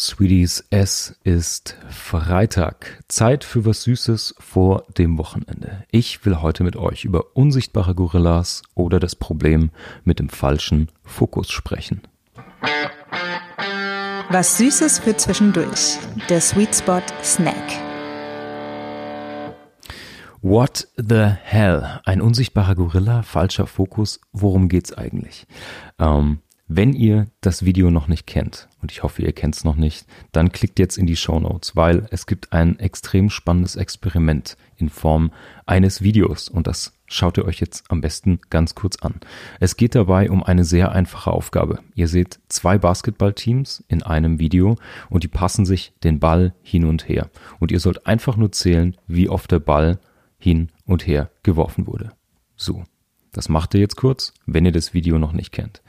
Sweeties, es ist Freitag. Zeit für was Süßes vor dem Wochenende. Ich will heute mit euch über unsichtbare Gorillas oder das Problem mit dem falschen Fokus sprechen. Was Süßes für zwischendurch. Der Sweet Spot Snack. What the hell? Ein unsichtbarer Gorilla, falscher Fokus. Worum geht's eigentlich? Ähm, wenn ihr das Video noch nicht kennt, und ich hoffe, ihr kennt es noch nicht, dann klickt jetzt in die Show Notes, weil es gibt ein extrem spannendes Experiment in Form eines Videos und das schaut ihr euch jetzt am besten ganz kurz an. Es geht dabei um eine sehr einfache Aufgabe. Ihr seht zwei Basketballteams in einem Video und die passen sich den Ball hin und her. Und ihr sollt einfach nur zählen, wie oft der Ball hin und her geworfen wurde. So. Das macht ihr jetzt kurz, wenn ihr das Video noch nicht kennt.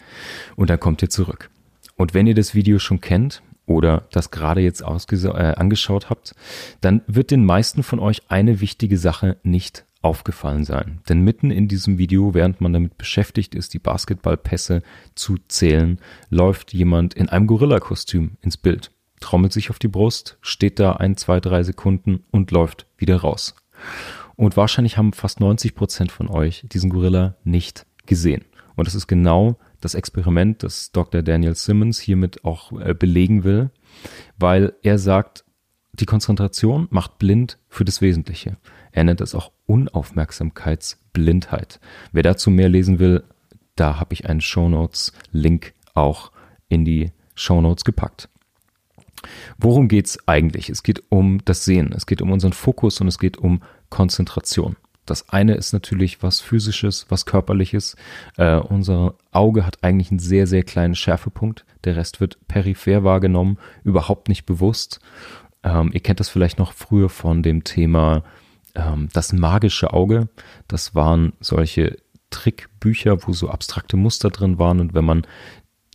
Und dann kommt ihr zurück. Und wenn ihr das Video schon kennt oder das gerade jetzt äh, angeschaut habt, dann wird den meisten von euch eine wichtige Sache nicht aufgefallen sein. Denn mitten in diesem Video, während man damit beschäftigt ist, die Basketballpässe zu zählen, läuft jemand in einem Gorilla-Kostüm ins Bild, trommelt sich auf die Brust, steht da ein, zwei, drei Sekunden und läuft wieder raus. Und wahrscheinlich haben fast 90 Prozent von euch diesen Gorilla nicht gesehen. Und das ist genau das Experiment, das Dr. Daniel Simmons hiermit auch äh, belegen will, weil er sagt, die Konzentration macht blind für das Wesentliche. Er nennt es auch Unaufmerksamkeitsblindheit. Wer dazu mehr lesen will, da habe ich einen Shownotes-Link auch in die Shownotes gepackt. Worum geht's eigentlich? Es geht um das Sehen, es geht um unseren Fokus und es geht um Konzentration. Das eine ist natürlich was physisches, was körperliches. Äh, unser Auge hat eigentlich einen sehr, sehr kleinen Schärfepunkt. Der Rest wird peripher wahrgenommen, überhaupt nicht bewusst. Ähm, ihr kennt das vielleicht noch früher von dem Thema ähm, das magische Auge. Das waren solche Trickbücher, wo so abstrakte Muster drin waren und wenn man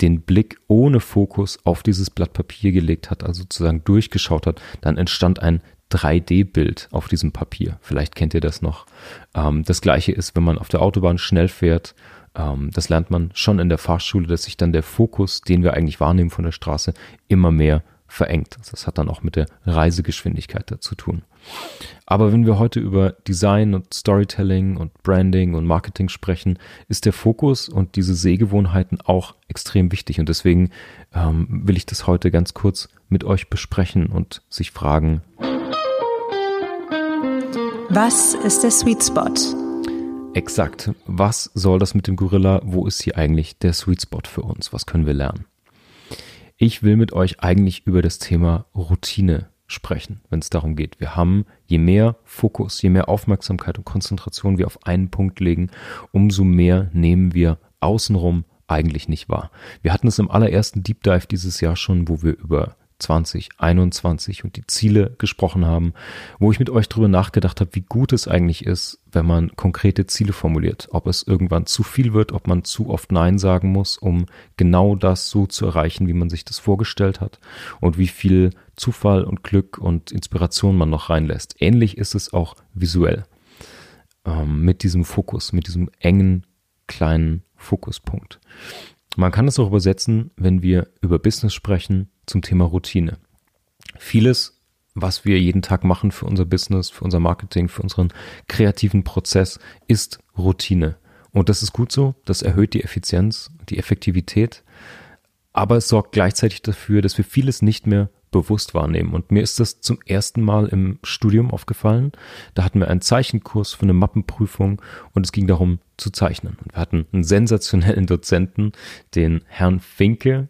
den Blick ohne Fokus auf dieses Blatt Papier gelegt hat, also sozusagen durchgeschaut hat, dann entstand ein 3D-Bild auf diesem Papier. Vielleicht kennt ihr das noch. Ähm, das gleiche ist, wenn man auf der Autobahn schnell fährt. Ähm, das lernt man schon in der Fahrschule, dass sich dann der Fokus, den wir eigentlich wahrnehmen von der Straße, immer mehr verengt. Das hat dann auch mit der Reisegeschwindigkeit dazu tun. Aber wenn wir heute über Design und Storytelling und Branding und Marketing sprechen, ist der Fokus und diese Sehgewohnheiten auch extrem wichtig. Und deswegen ähm, will ich das heute ganz kurz mit euch besprechen und sich fragen. Was ist der Sweet Spot? Exakt. Was soll das mit dem Gorilla? Wo ist hier eigentlich der Sweet Spot für uns? Was können wir lernen? Ich will mit euch eigentlich über das Thema Routine sprechen, wenn es darum geht. Wir haben, je mehr Fokus, je mehr Aufmerksamkeit und Konzentration wir auf einen Punkt legen, umso mehr nehmen wir außenrum eigentlich nicht wahr. Wir hatten es im allerersten Deep Dive dieses Jahr schon, wo wir über 2021 und die Ziele gesprochen haben, wo ich mit euch drüber nachgedacht habe, wie gut es eigentlich ist, wenn man konkrete Ziele formuliert, ob es irgendwann zu viel wird, ob man zu oft Nein sagen muss, um genau das so zu erreichen, wie man sich das vorgestellt hat und wie viel Zufall und Glück und Inspiration man noch reinlässt. Ähnlich ist es auch visuell ähm, mit diesem Fokus, mit diesem engen kleinen Fokuspunkt. Man kann es auch übersetzen, wenn wir über Business sprechen, zum Thema Routine. Vieles, was wir jeden Tag machen für unser Business, für unser Marketing, für unseren kreativen Prozess, ist Routine. Und das ist gut so, das erhöht die Effizienz, die Effektivität, aber es sorgt gleichzeitig dafür, dass wir vieles nicht mehr bewusst wahrnehmen. Und mir ist das zum ersten Mal im Studium aufgefallen. Da hatten wir einen Zeichenkurs für eine Mappenprüfung und es ging darum zu zeichnen. Und wir hatten einen sensationellen Dozenten, den Herrn Finke,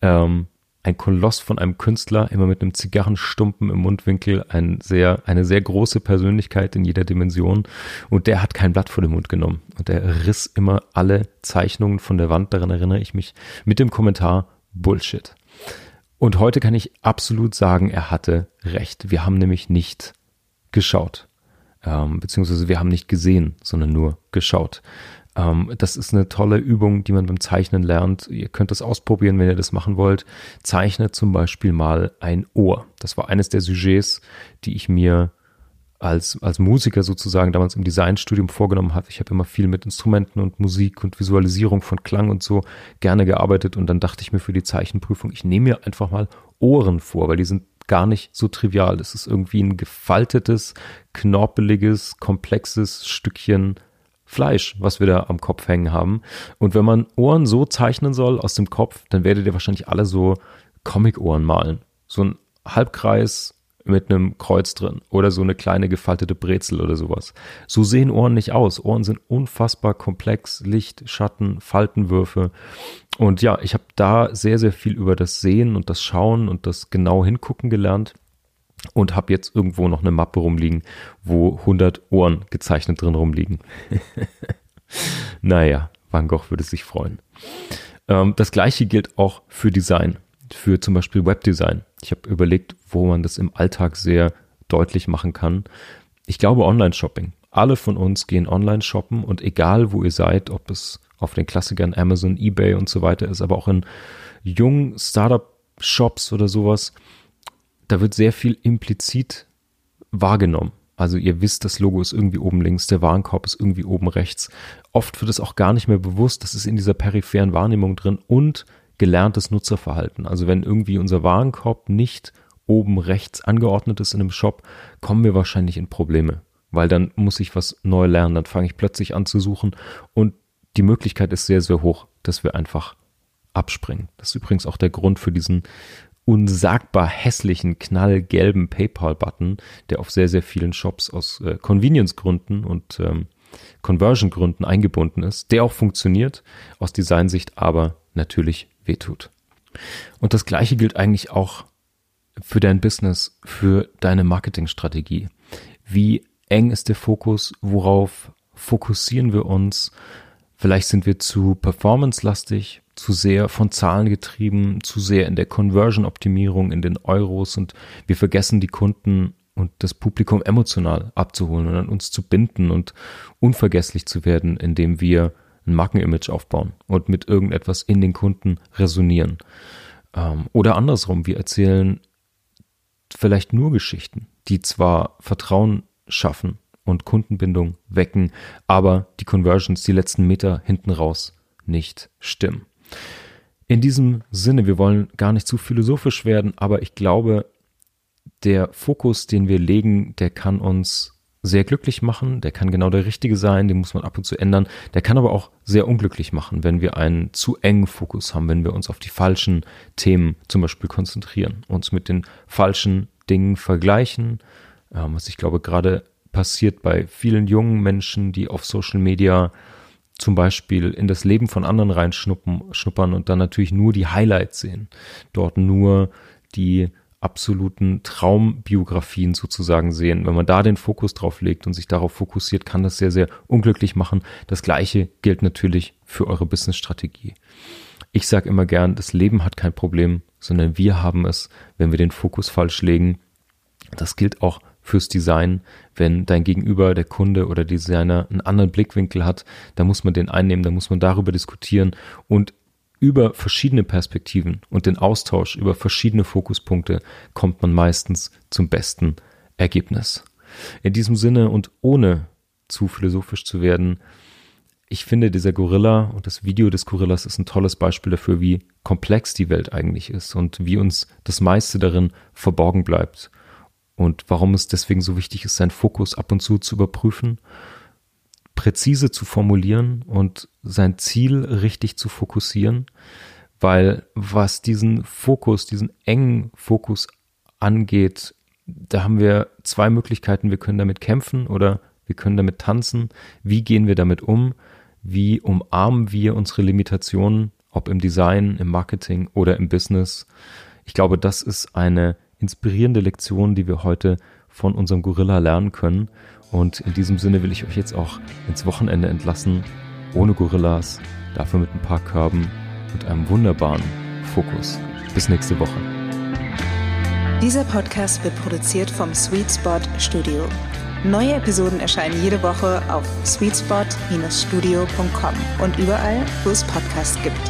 ähm, ein Koloss von einem Künstler, immer mit einem Zigarrenstumpen im Mundwinkel, ein sehr, eine sehr große Persönlichkeit in jeder Dimension. Und der hat kein Blatt vor den Mund genommen. Und der riss immer alle Zeichnungen von der Wand, daran erinnere ich mich, mit dem Kommentar Bullshit. Und heute kann ich absolut sagen, er hatte recht. Wir haben nämlich nicht geschaut. Ähm, beziehungsweise wir haben nicht gesehen, sondern nur geschaut. Ähm, das ist eine tolle Übung, die man beim Zeichnen lernt. Ihr könnt das ausprobieren, wenn ihr das machen wollt. Zeichnet zum Beispiel mal ein Ohr. Das war eines der Sujets, die ich mir als, als Musiker sozusagen damals im Designstudium vorgenommen habe. Ich habe immer viel mit Instrumenten und Musik und Visualisierung von Klang und so gerne gearbeitet und dann dachte ich mir für die Zeichenprüfung, ich nehme mir einfach mal Ohren vor, weil die sind gar nicht so trivial. Es ist irgendwie ein gefaltetes, knorpeliges, komplexes Stückchen Fleisch, was wir da am Kopf hängen haben. Und wenn man Ohren so zeichnen soll aus dem Kopf, dann werdet ihr wahrscheinlich alle so Comic-Ohren malen. So ein Halbkreis mit einem Kreuz drin oder so eine kleine gefaltete Brezel oder sowas. So sehen Ohren nicht aus. Ohren sind unfassbar komplex, Licht, Schatten, Faltenwürfe. Und ja, ich habe da sehr, sehr viel über das Sehen und das Schauen und das genau hingucken gelernt und habe jetzt irgendwo noch eine Mappe rumliegen, wo 100 Ohren gezeichnet drin rumliegen. naja, Van Gogh würde sich freuen. Ähm, das gleiche gilt auch für Design für zum Beispiel Webdesign. Ich habe überlegt, wo man das im Alltag sehr deutlich machen kann. Ich glaube Online-Shopping. Alle von uns gehen online shoppen und egal wo ihr seid, ob es auf den Klassikern Amazon, eBay und so weiter ist, aber auch in jungen Startup-Shops oder sowas, da wird sehr viel implizit wahrgenommen. Also ihr wisst, das Logo ist irgendwie oben links, der Warenkorb ist irgendwie oben rechts. Oft wird es auch gar nicht mehr bewusst, das ist in dieser peripheren Wahrnehmung drin und gelerntes Nutzerverhalten. Also wenn irgendwie unser Warenkorb nicht oben rechts angeordnet ist in einem Shop, kommen wir wahrscheinlich in Probleme, weil dann muss ich was neu lernen, dann fange ich plötzlich an zu suchen und die Möglichkeit ist sehr, sehr hoch, dass wir einfach abspringen. Das ist übrigens auch der Grund für diesen unsagbar hässlichen, knallgelben PayPal-Button, der auf sehr, sehr vielen Shops aus äh, Convenience-Gründen und ähm, Conversion-Gründen eingebunden ist, der auch funktioniert, aus Designsicht aber natürlich wehtut. Und das Gleiche gilt eigentlich auch für dein Business, für deine Marketingstrategie. Wie eng ist der Fokus? Worauf fokussieren wir uns? Vielleicht sind wir zu performance-lastig, zu sehr von Zahlen getrieben, zu sehr in der Conversion-Optimierung, in den Euros und wir vergessen die Kunden und das Publikum emotional abzuholen und an uns zu binden und unvergesslich zu werden, indem wir ein Markenimage aufbauen und mit irgendetwas in den Kunden resonieren. Ähm, oder andersrum, wir erzählen vielleicht nur Geschichten, die zwar Vertrauen schaffen und Kundenbindung wecken, aber die Conversions, die letzten Meter hinten raus nicht stimmen. In diesem Sinne, wir wollen gar nicht zu philosophisch werden, aber ich glaube, der Fokus, den wir legen, der kann uns sehr glücklich machen, der kann genau der richtige sein, den muss man ab und zu ändern. Der kann aber auch sehr unglücklich machen, wenn wir einen zu engen Fokus haben, wenn wir uns auf die falschen Themen zum Beispiel konzentrieren, uns mit den falschen Dingen vergleichen, ähm, was ich glaube gerade passiert bei vielen jungen Menschen, die auf Social Media zum Beispiel in das Leben von anderen reinschnuppern und dann natürlich nur die Highlights sehen, dort nur die absoluten Traumbiografien sozusagen sehen. Wenn man da den Fokus drauf legt und sich darauf fokussiert, kann das sehr, sehr unglücklich machen. Das gleiche gilt natürlich für eure Business-Strategie. Ich sage immer gern, das Leben hat kein Problem, sondern wir haben es, wenn wir den Fokus falsch legen. Das gilt auch fürs Design. Wenn dein Gegenüber, der Kunde oder Designer einen anderen Blickwinkel hat, da muss man den einnehmen, da muss man darüber diskutieren und über verschiedene Perspektiven und den Austausch über verschiedene Fokuspunkte kommt man meistens zum besten Ergebnis. In diesem Sinne und ohne zu philosophisch zu werden, ich finde, dieser Gorilla und das Video des Gorillas ist ein tolles Beispiel dafür, wie komplex die Welt eigentlich ist und wie uns das meiste darin verborgen bleibt und warum es deswegen so wichtig ist, seinen Fokus ab und zu zu überprüfen präzise zu formulieren und sein Ziel richtig zu fokussieren, weil was diesen Fokus, diesen engen Fokus angeht, da haben wir zwei Möglichkeiten. Wir können damit kämpfen oder wir können damit tanzen. Wie gehen wir damit um? Wie umarmen wir unsere Limitationen, ob im Design, im Marketing oder im Business? Ich glaube, das ist eine inspirierende Lektion, die wir heute von unserem Gorilla lernen können. Und in diesem Sinne will ich euch jetzt auch ins Wochenende entlassen, ohne Gorillas, dafür mit ein paar Körben und einem wunderbaren Fokus. Bis nächste Woche. Dieser Podcast wird produziert vom Sweet Spot Studio. Neue Episoden erscheinen jede Woche auf sweetspot-studio.com und überall, wo es Podcasts gibt.